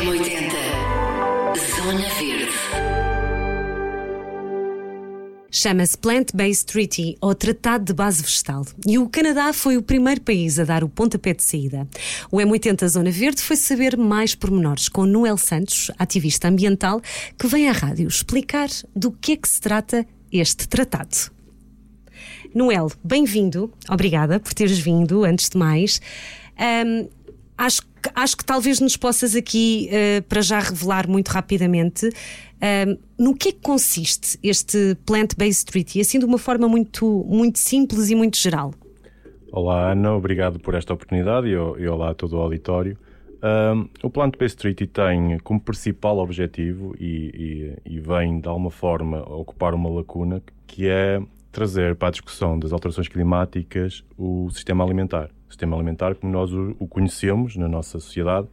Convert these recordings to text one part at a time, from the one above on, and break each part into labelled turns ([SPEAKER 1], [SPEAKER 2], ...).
[SPEAKER 1] M80 Zona Verde.
[SPEAKER 2] Chama-se Plant-Based Treaty, ou Tratado de Base Vegetal, e o Canadá foi o primeiro país a dar o pontapé de saída. O M80 Zona Verde foi saber mais pormenores com Noel Santos, ativista ambiental, que vem à rádio explicar do que é que se trata este tratado. Noel, bem-vindo, obrigada por teres vindo, antes de mais. Um, acho, acho que talvez nos possas aqui, uh, para já revelar muito rapidamente, um, no que é que consiste este Plant-Based Treaty, assim de uma forma muito, muito simples e muito geral?
[SPEAKER 3] Olá Ana, obrigado por esta oportunidade e, e olá a todo o auditório. Um, o Plant-Based Treaty tem como principal objetivo e, e, e, vem de alguma forma ocupar uma lacuna que é trazer para a discussão das alterações climáticas o sistema alimentar. Sistema alimentar como nós o, conhecemos na nossa sociedade,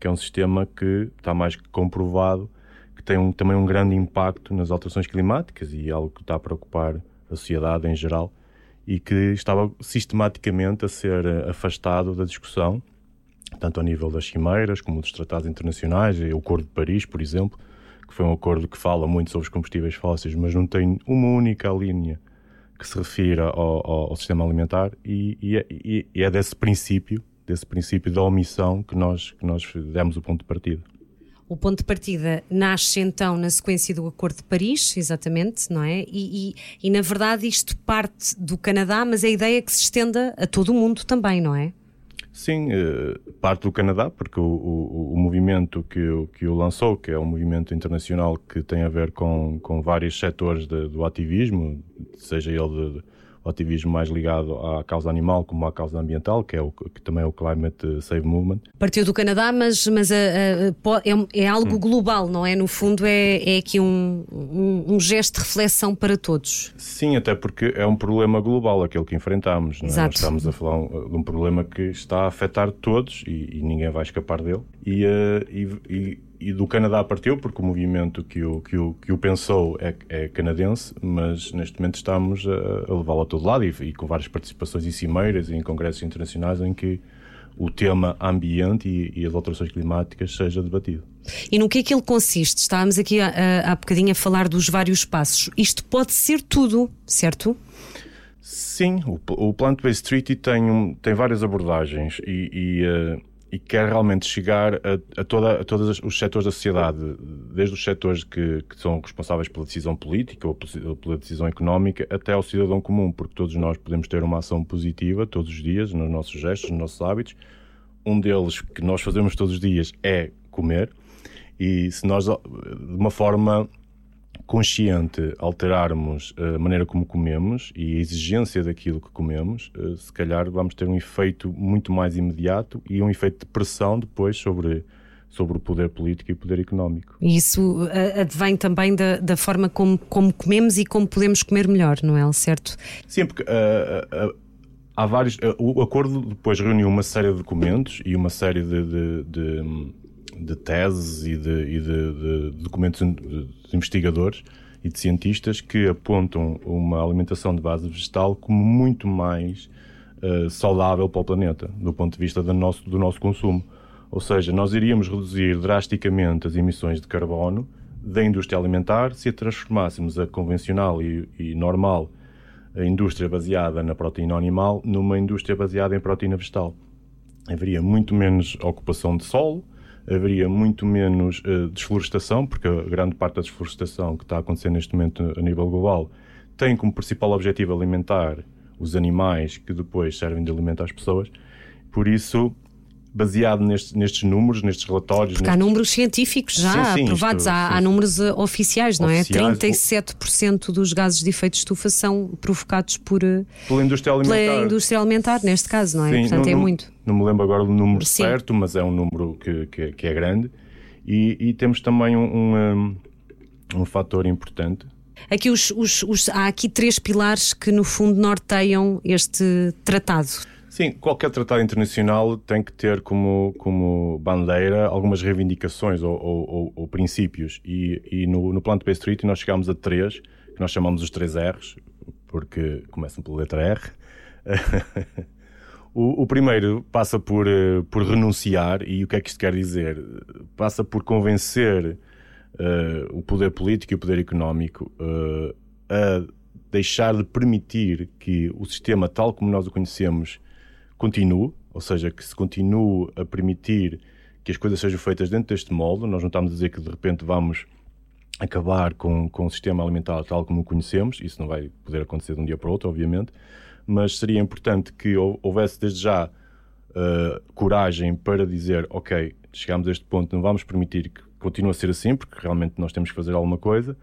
[SPEAKER 3] que é um sistema que está mais que comprovado que tem um, também um grande impacto nas alterações climáticas e é algo que está a preocupar a sociedade em geral e que estava sistematicamente a ser eh, afastado da discussão, tanto ao nível das cimeiras como dos tratados internacionais, o Acordo de Paris, por exemplo, que foi um acordo que fala muito sobre os combustíveis fósseis, mas não tem uma única linha que se refira ao, ao, ao sistema alimentar e, e, é, e, é desse princípio, desse princípio da omissão que nós, que nós demos o ponto de partida.
[SPEAKER 2] O ponto de partida nasce então na sequência do Acordo de Paris, exatamente, não é? E, e, e, na verdade isto parte do Canadá, mas a ideia é que se estenda a todo o mundo também, não é?
[SPEAKER 3] Sim, eh, parte do Canadá, porque o, o, o movimento que, que o lançou, que é um movimento internacional que tem a ver com, com vários setores de, do ativismo, seja ele de, ativismo mais ligado à causa animal como à causa ambiental, que, é o, que também é o Climate Save Movement.
[SPEAKER 2] Partiu do Canadá, mas, mas a, a, a, é, é, algo hum. global, não é? No fundo, é, é aqui um, um, um, gesto de reflexão para todos.
[SPEAKER 3] Sim, até porque é um problema global aquele que enfrentamos. Não é? Nós estamos a falar um, de um problema que está a afetar todos e, e ninguém vai escapar dele. E, uh, e, e e do Canadá partiu, porque o movimento que o, que o, que o pensou é, é canadense, mas neste momento estamos a, a levá-lo a todo lado e, e, com várias participações em cimeiras e em congressos internacionais em que o tema ambiente e, e as alterações climáticas seja debatido.
[SPEAKER 2] E no que é que ele consiste? Estávamos aqui há, há bocadinho a falar dos vários passos. Isto pode ser tudo, certo?
[SPEAKER 3] Sim, o, o Plant-Based Treaty tem, um, tem várias abordagens e, e uh, e quer realmente chegar a, a, toda, a todos os setores da sociedade, desde os setores que, que, são responsáveis pela decisão política ou pela decisão económica, até ao cidadão comum, porque todos nós podemos ter uma ação positiva todos os dias, nos nossos gestos, nos nossos hábitos. Um deles que nós fazemos todos os dias é comer, e se nós, de uma forma consciente alterarmos a maneira como comemos e a exigência daquilo que comemos, eh, se calhar vamos ter um efeito muito mais imediato e um efeito de pressão depois sobre sobre o poder político e o poder económico.
[SPEAKER 2] E isso eh, advém também da, da forma como, como comemos e como podemos comer melhor, não é? Certo?
[SPEAKER 3] Sim, porque uh, uh, há vários. Uh, o acordo depois reuniu uma série de documentos e uma série de, de, de de teses e de, e de, de documentos de investigadores e de cientistas que apontam uma alimentação de base vegetal como muito mais uh, saudável para o planeta, do ponto de vista do nosso, do nosso consumo. Ou seja, nós iríamos reduzir drasticamente as emissões de carbono da indústria alimentar se a transformássemos a convencional e, e normal a indústria baseada na proteína animal numa indústria baseada em proteína vegetal. Haveria muito menos ocupação de solo, haveria muito menos uh, desflorestação, porque a grande parte da desflorestação que está acontecendo neste momento a nível global tem como principal objetivo alimentar os animais que depois servem de alimento às pessoas. Por isso, baseado nestes, nestes números, nestes relatórios.
[SPEAKER 2] Porque
[SPEAKER 3] nestes...
[SPEAKER 2] há números científicos já sim, sim, aprovados, isto, há, há, números uh, oficiais, não é? oficiais, é? 37% dos gases de efeito de estufa são provocados por, uh,
[SPEAKER 3] pela indústria alimentar.
[SPEAKER 2] Pela indústria alimentar, neste caso, não é? Sim, Portanto,
[SPEAKER 3] não,
[SPEAKER 2] é muito.
[SPEAKER 3] Não me lembro agora do número certo, mas é um número que, que, que é grande. E, e, temos também um, um, um fator importante
[SPEAKER 2] Aqui os, os, os, há aqui três pilares que no fundo norteiam este tratado.
[SPEAKER 3] Sim, qualquer tratado internacional tem que ter como, como bandeira algumas reivindicações ou, ou, ou, princípios. E, e no, no plano de Bay Street nós chegámos a três, que nós chamamos os três R's, porque começam pela letra R. O, o, primeiro passa por, uh, por renunciar, e o que é que isto quer dizer? Passa por convencer uh, o poder político e o poder económico uh, a deixar de permitir que o sistema, tal como nós o conhecemos, continue, ou seja, que se continue a permitir que as coisas sejam feitas dentro deste molde. Nós não estamos a dizer que de repente vamos acabar com, com o sistema alimentar tal como o conhecemos, isso não vai poder acontecer de um dia para o outro, obviamente mas seria importante que houvesse desde já uh, coragem para dizer: ok, chegamos a este ponto, não vamos permitir que continue a ser assim, porque realmente nós temos que fazer alguma coisa.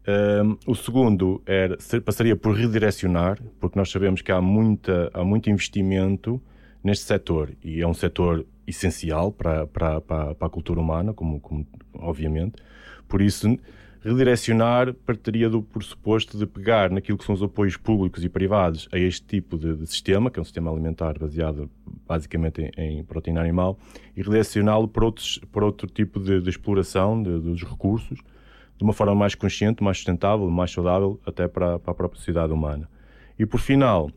[SPEAKER 3] Uh, o segundo era, passaria por redirecionar, porque nós sabemos que há, muita, há muito investimento neste setor e é um setor essencial para, para, para, para a cultura humana, como, como obviamente. Por isso, Redirecionar partiria do pressuposto de pegar naquilo que são os apoios públicos e privados a este tipo de, de sistema, que é um sistema alimentar baseado basicamente em, em proteína animal, e redirecioná-lo para, para outro tipo de, de exploração de, dos recursos, de uma forma mais consciente, mais sustentável, mais saudável, até para, para a própria sociedade humana. E por final,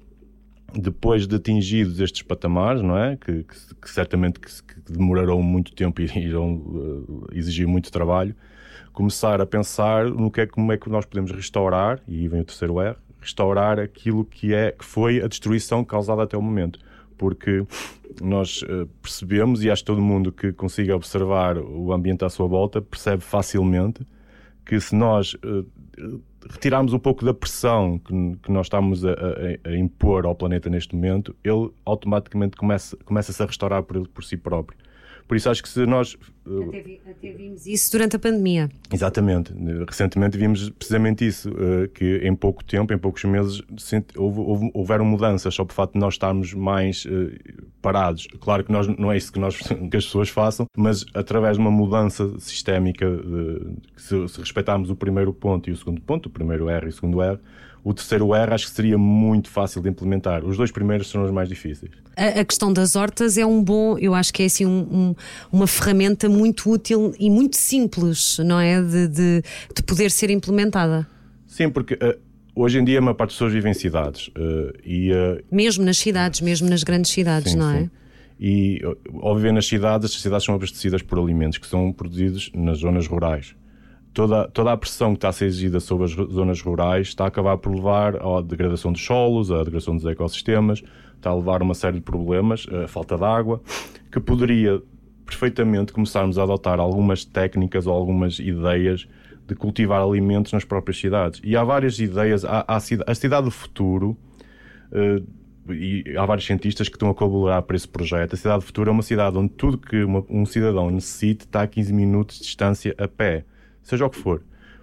[SPEAKER 3] depois de atingidos estes patamares, não é? Que, que, que certamente que, que, demorarão muito tempo e irão uh, exigir muito trabalho, começar a pensar no que é, como é que nós podemos restaurar, e vem o terceiro R, restaurar aquilo que, é, que foi a destruição causada até o momento. Porque nós uh, percebemos, e acho que todo mundo que consiga observar o ambiente à sua volta percebe facilmente que se nós uh, retirarmos um pouco da pressão que, que nós estamos a, a, a, impor ao planeta neste momento, ele automaticamente começa, começa-se a restaurar por, por si próprio. Por isso acho que se nós.
[SPEAKER 2] Uh, até, vi, até, vimos isso durante a pandemia.
[SPEAKER 3] Exatamente. Recentemente vimos precisamente isso, uh, que em pouco tempo, em poucos meses, houve, houve, houveram mudanças só por fato de nós estarmos mais uh, parados. Claro que nós, não é isso que, nós, que as pessoas façam, mas através de uma mudança sistémica, se, se respeitarmos o primeiro ponto e o segundo ponto, o primeiro R e o segundo R, o terceiro R acho que seria muito fácil de implementar. Os dois primeiros são os mais difíceis.
[SPEAKER 2] A, a questão das hortas é um bom, eu acho que é assim um, um, uma ferramenta muito útil e muito simples, não é? De, de, de poder ser implementada.
[SPEAKER 3] Sim, porque. Uh, hoje em dia a maior parte das pessoas vivem em cidades. Uh, e, uh,
[SPEAKER 2] mesmo nas cidades, mesmo nas grandes cidades, sim, não é?
[SPEAKER 3] E ao viver nas cidades, as cidades são abastecidas por alimentos que são produzidos nas zonas rurais toda, toda a pressão que está a ser exigida sobre as zonas rurais está a acabar por levar à degradação dos solos, à degradação dos ecossistemas, está a levar a uma série de problemas, a falta de água, que poderia perfeitamente começarmos a adotar algumas técnicas ou algumas ideias de cultivar alimentos nas próprias cidades. E há várias ideias, há, há a cidade do futuro. Uh, e há vários cientistas que estão a colaborar para esse projeto. A cidade do futuro é uma cidade onde tudo que uma, um cidadão necessite está a 15 minutos de distância a pé seja o que for.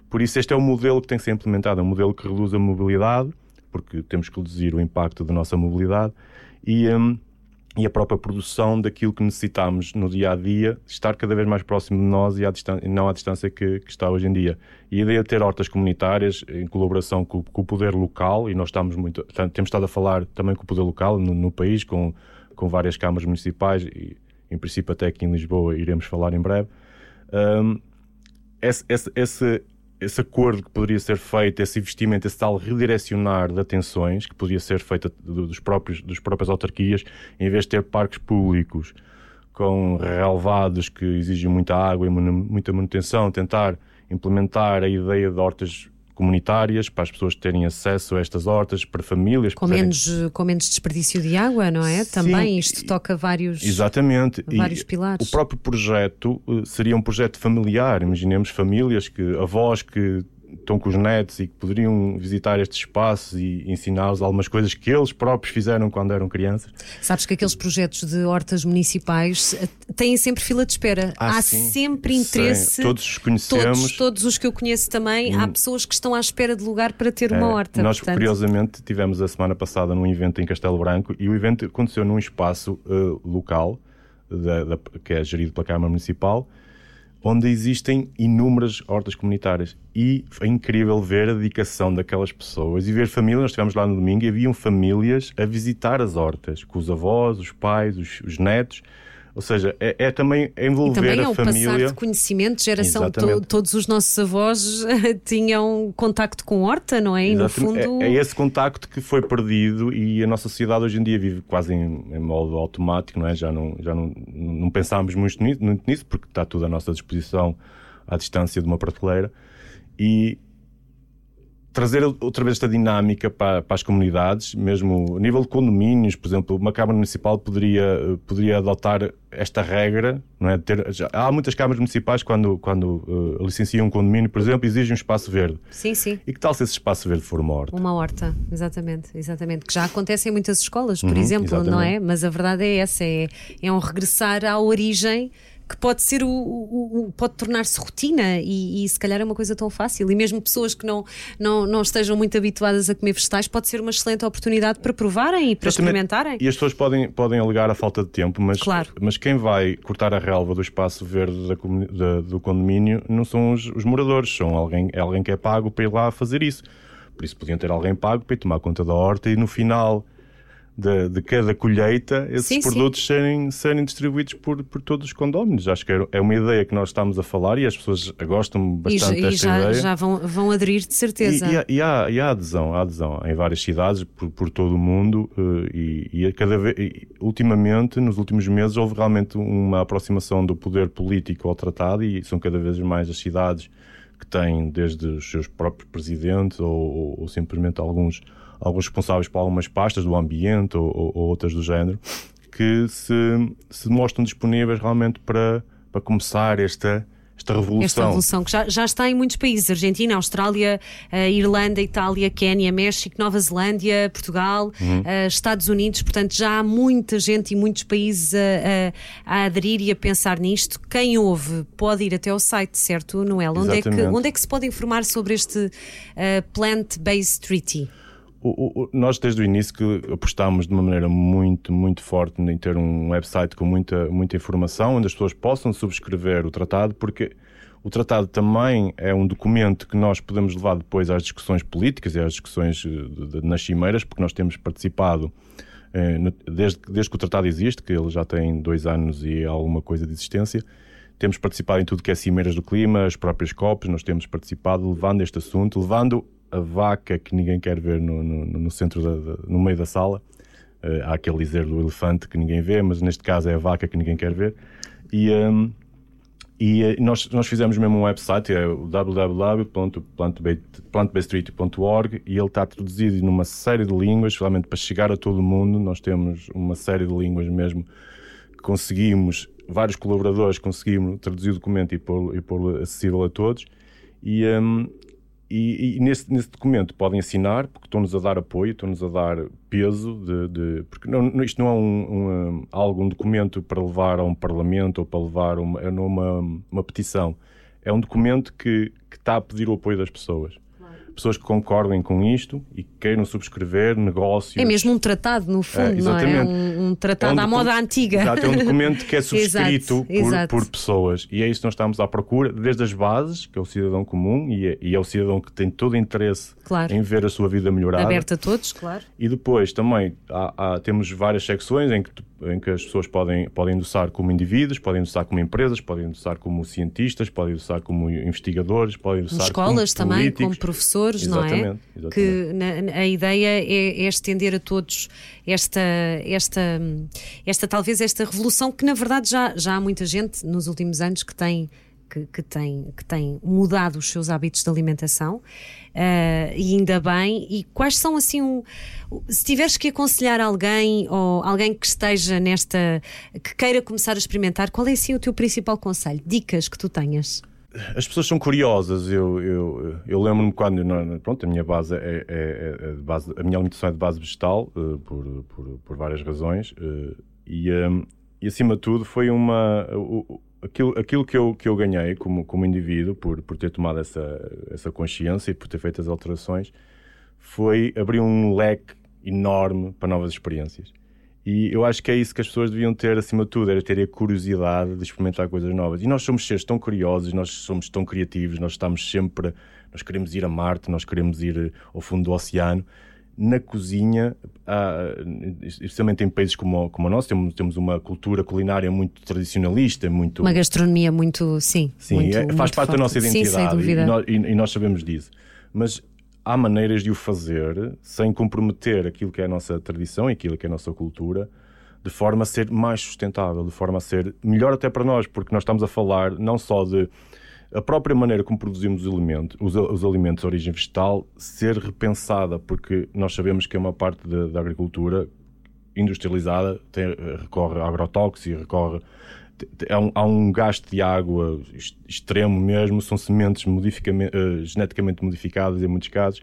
[SPEAKER 3] Por isso, este é o modelo que tem que ser implementado, é um modelo que reduz a mobilidade, porque temos que reduzir o impacto da nossa mobilidade e, um, e a própria produção daquilo que necessitamos no dia a dia estar cada vez mais próximo de nós e, à não à distância que, que, está hoje em dia. E a ideia de ter hortas comunitárias em colaboração com, com, o poder local, e nós estamos muito, temos estado a falar também com o poder local no, no país, com, com várias câmaras municipais, e em princípio até aqui em Lisboa iremos falar em breve. Um, esse, esse, esse, esse acordo que poderia ser feito, esse investimento, esse tal redirecionar de atenções que poderia ser feito dos próprios, dos próprias autarquias, em vez de ter parques públicos com relevados que exigem muita água e muita manutenção, tentar implementar a ideia de hortas comunitárias para as pessoas terem acesso a estas hortas, para famílias.
[SPEAKER 2] Com, menos, com menos desperdício de água, não é? Sim, Também isto toca vários,
[SPEAKER 3] exatamente.
[SPEAKER 2] vários e pilares.
[SPEAKER 3] O próprio projeto eh, seria um projeto familiar. Imaginemos famílias, que avós que estão com os netos e que poderiam visitar estes espaços e ensiná-los algumas coisas que eles próprios fizeram quando eram crianças.
[SPEAKER 2] Sabes que aqueles projetos de hortas municipais eh, têm sempre fila de espera. Ah, há sim. sempre interesse.
[SPEAKER 3] Sim. Todos os conhecemos.
[SPEAKER 2] Todos, todos, os que eu conheço também, hum. há pessoas que estão à espera de lugar para ter uma horta.
[SPEAKER 3] Nós, portanto... curiosamente, tivemos a semana passada num evento em Castelo Branco e o evento aconteceu num espaço uh, local, da, da, que é gerido pela Câmara Municipal onde existem inúmeras hortas comunitárias. E é incrível ver a dedicação daquelas pessoas e ver famílias. Nós estivemos lá no domingo e haviam famílias a visitar as hortas, com os avós, os pais, os, os netos, Ou seja, é, é também envolver
[SPEAKER 2] e também
[SPEAKER 3] a
[SPEAKER 2] é o
[SPEAKER 3] família.
[SPEAKER 2] passar de conhecimento, de geração. To, todos os nossos avós tinham contacto com horta, não é? E no fundo...
[SPEAKER 3] É, é, esse contacto que foi perdido e a nossa sociedade hoje em dia vive quase em, em modo automático, não é? Já não, já não, não pensámos muito nisso, muito nisso, porque está tudo à nossa disposição à distância de uma prateleira. E, trazer outra vez esta dinâmica para, para, as comunidades, mesmo a nível de condomínios, por exemplo, uma Câmara Municipal poderia, poderia adotar esta regra, não é? Ter, já, há muitas câmaras municipais quando, quando uh, licenciam um condomínio, por exemplo, exigem um espaço verde.
[SPEAKER 2] Sim, sim.
[SPEAKER 3] E que tal se esse espaço verde for uma horta?
[SPEAKER 2] Uma horta, exatamente, exatamente. Que já acontece em muitas escolas, por uhum, exemplo, exatamente. não é? Mas a verdade é essa, é, é um regressar à origem que pode ser o, o, o pode tornar-se rotina e, e, se calhar é uma coisa tão fácil e mesmo pessoas que não, não, não estejam muito habituadas a comer vegetais pode ser uma excelente oportunidade para provarem e para experimentarem.
[SPEAKER 3] E as pessoas podem, podem alegar a falta de tempo, mas, claro. mas quem vai cortar a relva do espaço verde da, da, do condomínio não são os, os moradores, são alguém, é alguém que é pago para ir lá fazer isso. Por isso podiam ter alguém pago para ir tomar conta da horta e no final de, de cada colheita esses sim, produtos sim. Serem, serem distribuídos por, por todos os condóminos. Acho que é uma ideia que nós estamos a falar e as pessoas gostam bastante
[SPEAKER 2] e,
[SPEAKER 3] desta
[SPEAKER 2] e já,
[SPEAKER 3] ideia.
[SPEAKER 2] já vão, vão aderir de certeza.
[SPEAKER 3] E, e, há, e, há, e há adesão, há adesão em várias cidades por, por todo o mundo eh, e, e cada vez, ultimamente, nos últimos meses, houve realmente uma aproximação do poder político ao tratado e são cada vez mais as cidades que têm desde os seus próprios presidentes ou, ou, ou simplesmente alguns alguns responsáveis por algumas pastas do ambiente ou, ou, ou outras do género, que se, se mostram disponíveis realmente para, para começar esta, esta revolução.
[SPEAKER 2] Esta revolução que já, já está em muitos países: Argentina, Austrália, uh, Irlanda, Itália, Quénia, México, Nova Zelândia, Portugal, uhum. uh, Estados Unidos. Portanto, já há muita gente e muitos países a, a, aderir e a pensar nisto. Quem ouve pode ir até ao site, certo, Noel? Onde é, que, onde é que se pode informar sobre este uh, Plant-Based Treaty?
[SPEAKER 3] Nós desde o início que apostámos de uma maneira muito, muito forte em ter um website com muita, muita informação onde as pessoas possam subscrever o tratado, porque o tratado também é um documento que nós podemos levar depois às discussões políticas e às discussões de, de, nas cimeiras, porque nós temos participado eh, desde, desde que o tratado existe, que ele já tem dois anos e alguma coisa de existência, temos participado em tudo que é cimeiras do clima, as próprias COPs, nós temos participado levando este assunto, levando a vaca que ninguém quer ver no, no, no centro, da, no meio da sala. Uh, há aquele dizer do elefante que ninguém vê, mas neste caso é a vaca que ninguém quer ver. E, um, e uh, nós, nós fizemos mesmo um website, é o www.plantbasedtreaty.org e ele está traduzido numa série de línguas, realmente para chegar a todo mundo. Nós temos uma série de línguas mesmo que conseguimos, vários colaboradores conseguimos traduzir o documento e pôr-lo pôr acessível a todos. E, um, e, e nesse, nesse, documento podem assinar, porque estão-nos a dar apoio, estão-nos a dar peso, de, de porque não, isto não é um, um, um documento para levar a um parlamento ou para levar uma, é uma, uma petição. É um documento que, que está a pedir o apoio das pessoas pessoas que concordem com isto e que queiram subscrever negócios.
[SPEAKER 2] É mesmo um tratado, no fundo, é, não é? Um, um tratado é um à moda antiga.
[SPEAKER 3] Exato, é um documento que é subscrito exato, por, exato. por, pessoas. E é isso que nós estamos à procura, desde as bases, que é o cidadão comum, e é, e é o cidadão que tem todo o interesse claro. em ver a sua vida melhorada.
[SPEAKER 2] Aberta a todos, claro.
[SPEAKER 3] E depois também há, há, temos várias secções em que em que as pessoas podem, podem endossar como indivíduos, podem endossar como empresas, podem endossar como cientistas, podem endossar como investigadores, podem endossar
[SPEAKER 2] escolas
[SPEAKER 3] como
[SPEAKER 2] também,
[SPEAKER 3] políticos.
[SPEAKER 2] como professores, exatamente, não é? Exatamente. Que na, a ideia é, é, estender a todos esta, esta, esta, talvez esta revolução que na verdade já, já há muita gente nos últimos anos que tem que, que, tem, que tem mudado os seus hábitos de alimentação uh, e ainda bem. E quais são assim, um, se tiveres que aconselhar alguém ou alguém que esteja nesta, que queira começar a experimentar, qual é assim o teu principal conselho? Dicas que tu tenhas?
[SPEAKER 3] As pessoas são curiosas. Eu, eu, eu lembro-me quando. Pronto, a minha base é, é, é base, a minha alimentação é de base vegetal, uh, por, por, por, várias razões. Uh, e, um, e acima de tudo foi uma. Uh, aquilo, aquilo que, eu, que eu ganhei como, como indivíduo, por, por ter tomado essa, essa consciência e por ter feito as alterações, foi abrir um leque enorme para novas experiências. E eu acho que é isso que as pessoas deviam ter, acima de tudo, era ter a curiosidade de experimentar coisas novas. E nós somos seres tão curiosos, nós somos tão criativos, nós estamos sempre. Nós queremos ir a Marte, nós queremos ir ao fundo do oceano. Na cozinha, há, especialmente em países como, como o nosso, temos, temos uma cultura culinária muito tradicionalista, muito.
[SPEAKER 2] Uma gastronomia muito, sim.
[SPEAKER 3] Sim,
[SPEAKER 2] muito,
[SPEAKER 3] é, faz
[SPEAKER 2] muito
[SPEAKER 3] parte
[SPEAKER 2] forte.
[SPEAKER 3] da nossa identidade
[SPEAKER 2] Sim.
[SPEAKER 3] E, nós, e- e nós sabemos disso. Mas há maneiras de o fazer sem comprometer aquilo que é a nossa tradição e aquilo que é a nossa cultura, de forma a ser mais sustentável, de forma a ser melhor até para nós, porque nós estamos a falar não só de a própria maneira como produzimos os alimentos, os, os alimentos de origem vegetal ser repensada, porque nós sabemos que é uma parte da, da agricultura industrializada tem- recorre a agrotóxicos, recorre há um, há um gasto de água ex- extremo mesmo, são sementes modificame- eh, geneticamente modificadas em muitos casos,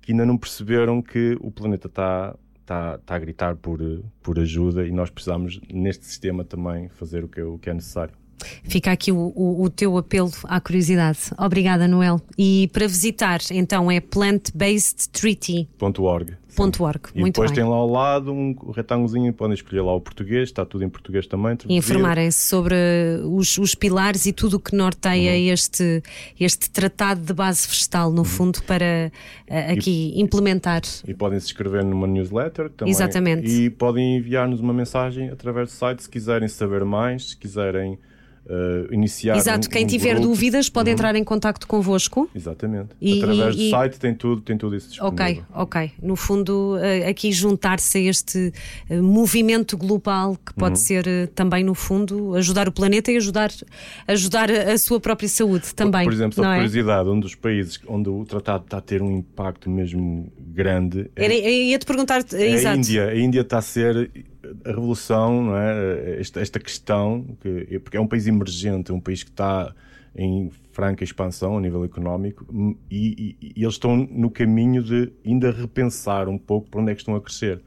[SPEAKER 3] que ainda não perceberam que o planeta está está está a gritar por, por ajuda e nós precisamos, neste sistema, também fazer o que, é- o que é necessário.
[SPEAKER 2] Fica aqui o, o- o teu apelo à curiosidade. Obrigada, Noel. E para visitar, então, é plantbasedtreaty.org.
[SPEAKER 3] Ponto .org. E
[SPEAKER 2] Muito
[SPEAKER 3] depois
[SPEAKER 2] bem.
[SPEAKER 3] tem lá ao lado um retângulozinho, podem escolher lá o português, está tudo em português também.
[SPEAKER 2] E informarem-se sobre os, os pilares e tudo o que norteia
[SPEAKER 3] Uhum.
[SPEAKER 2] este, este tratado de base vegetal, no fundo, para eh, aqui implementar.
[SPEAKER 3] E podem se inscrever numa newsletter também.
[SPEAKER 2] Exatamente.
[SPEAKER 3] E podem enviar-nos uma mensagem através do site se quiserem saber mais, se quiserem eh, iniciar.
[SPEAKER 2] Exato,
[SPEAKER 3] um-
[SPEAKER 2] quem
[SPEAKER 3] um
[SPEAKER 2] tiver
[SPEAKER 3] grupo.
[SPEAKER 2] dúvidas pode entrar em contacto convosco.
[SPEAKER 3] Exatamente.
[SPEAKER 2] E-
[SPEAKER 3] através
[SPEAKER 2] e-
[SPEAKER 3] do
[SPEAKER 2] e-
[SPEAKER 3] site tem tudo, tem tudo isso disponível.
[SPEAKER 2] Ok, ok. No fundo, eh, aqui juntar-se a este eh, movimento global que
[SPEAKER 3] Uhum.
[SPEAKER 2] pode ser eh, também, no fundo, ajudar o planeta e ajudar, ajudar a sua própria saúde também.
[SPEAKER 3] Por exemplo, só
[SPEAKER 2] é?
[SPEAKER 3] curiosidade, um dos países onde o tratado está a ter um impacto mesmo grande é,
[SPEAKER 2] Era- Ia-te perguntar,
[SPEAKER 3] é a. Índia. A Índia está a ser a revolução, não é? Esta, esta questão, que, porque é um país emergente, é um país que está em franca expansão a nível económico e, e- e eles estão no caminho de ainda repensar um pouco para onde é que estão a crescer.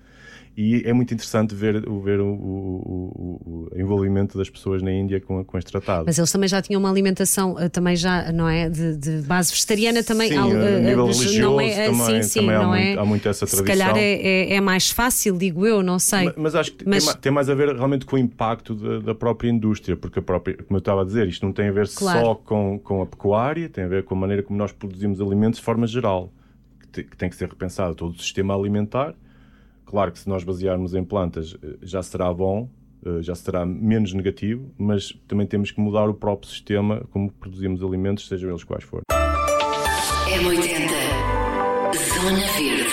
[SPEAKER 3] E é muito interessante ver, o- ver o, o- o- envolvimento das pessoas na Índia com, com este tratado.
[SPEAKER 2] Mas eles também já tinham uma alimentação eh, também já, não é? De, de base vegetariana também.
[SPEAKER 3] Sim, a
[SPEAKER 2] eh,
[SPEAKER 3] nível religioso
[SPEAKER 2] não é, eh,
[SPEAKER 3] também-
[SPEAKER 2] sim, sim,
[SPEAKER 3] também há
[SPEAKER 2] não
[SPEAKER 3] muito-
[SPEAKER 2] é?
[SPEAKER 3] há muito essa
[SPEAKER 2] Se calhar
[SPEAKER 3] tradição.
[SPEAKER 2] é, é, é mais fácil, digo eu, não sei.
[SPEAKER 3] Ma- Mas acho que
[SPEAKER 2] Mas-
[SPEAKER 3] Tem, tem mais a ver realmente com o impacto da, da própria indústria, porque a própria, como eu estava a dizer, isto não tem a ver
[SPEAKER 2] Claro.
[SPEAKER 3] só com, com a pecuária, tem a ver com a maneira como nós produzimos alimentos de forma geral, que, te- que tem que ser repensado todo o sistema alimentar. Claro que se nós basearmos em plantas eh, já será bom, eh, já será menos negativo, mas também temos que mudar o próprio sistema como produzimos alimentos, sejam eles quais forem.
[SPEAKER 1] M80 Zona Verde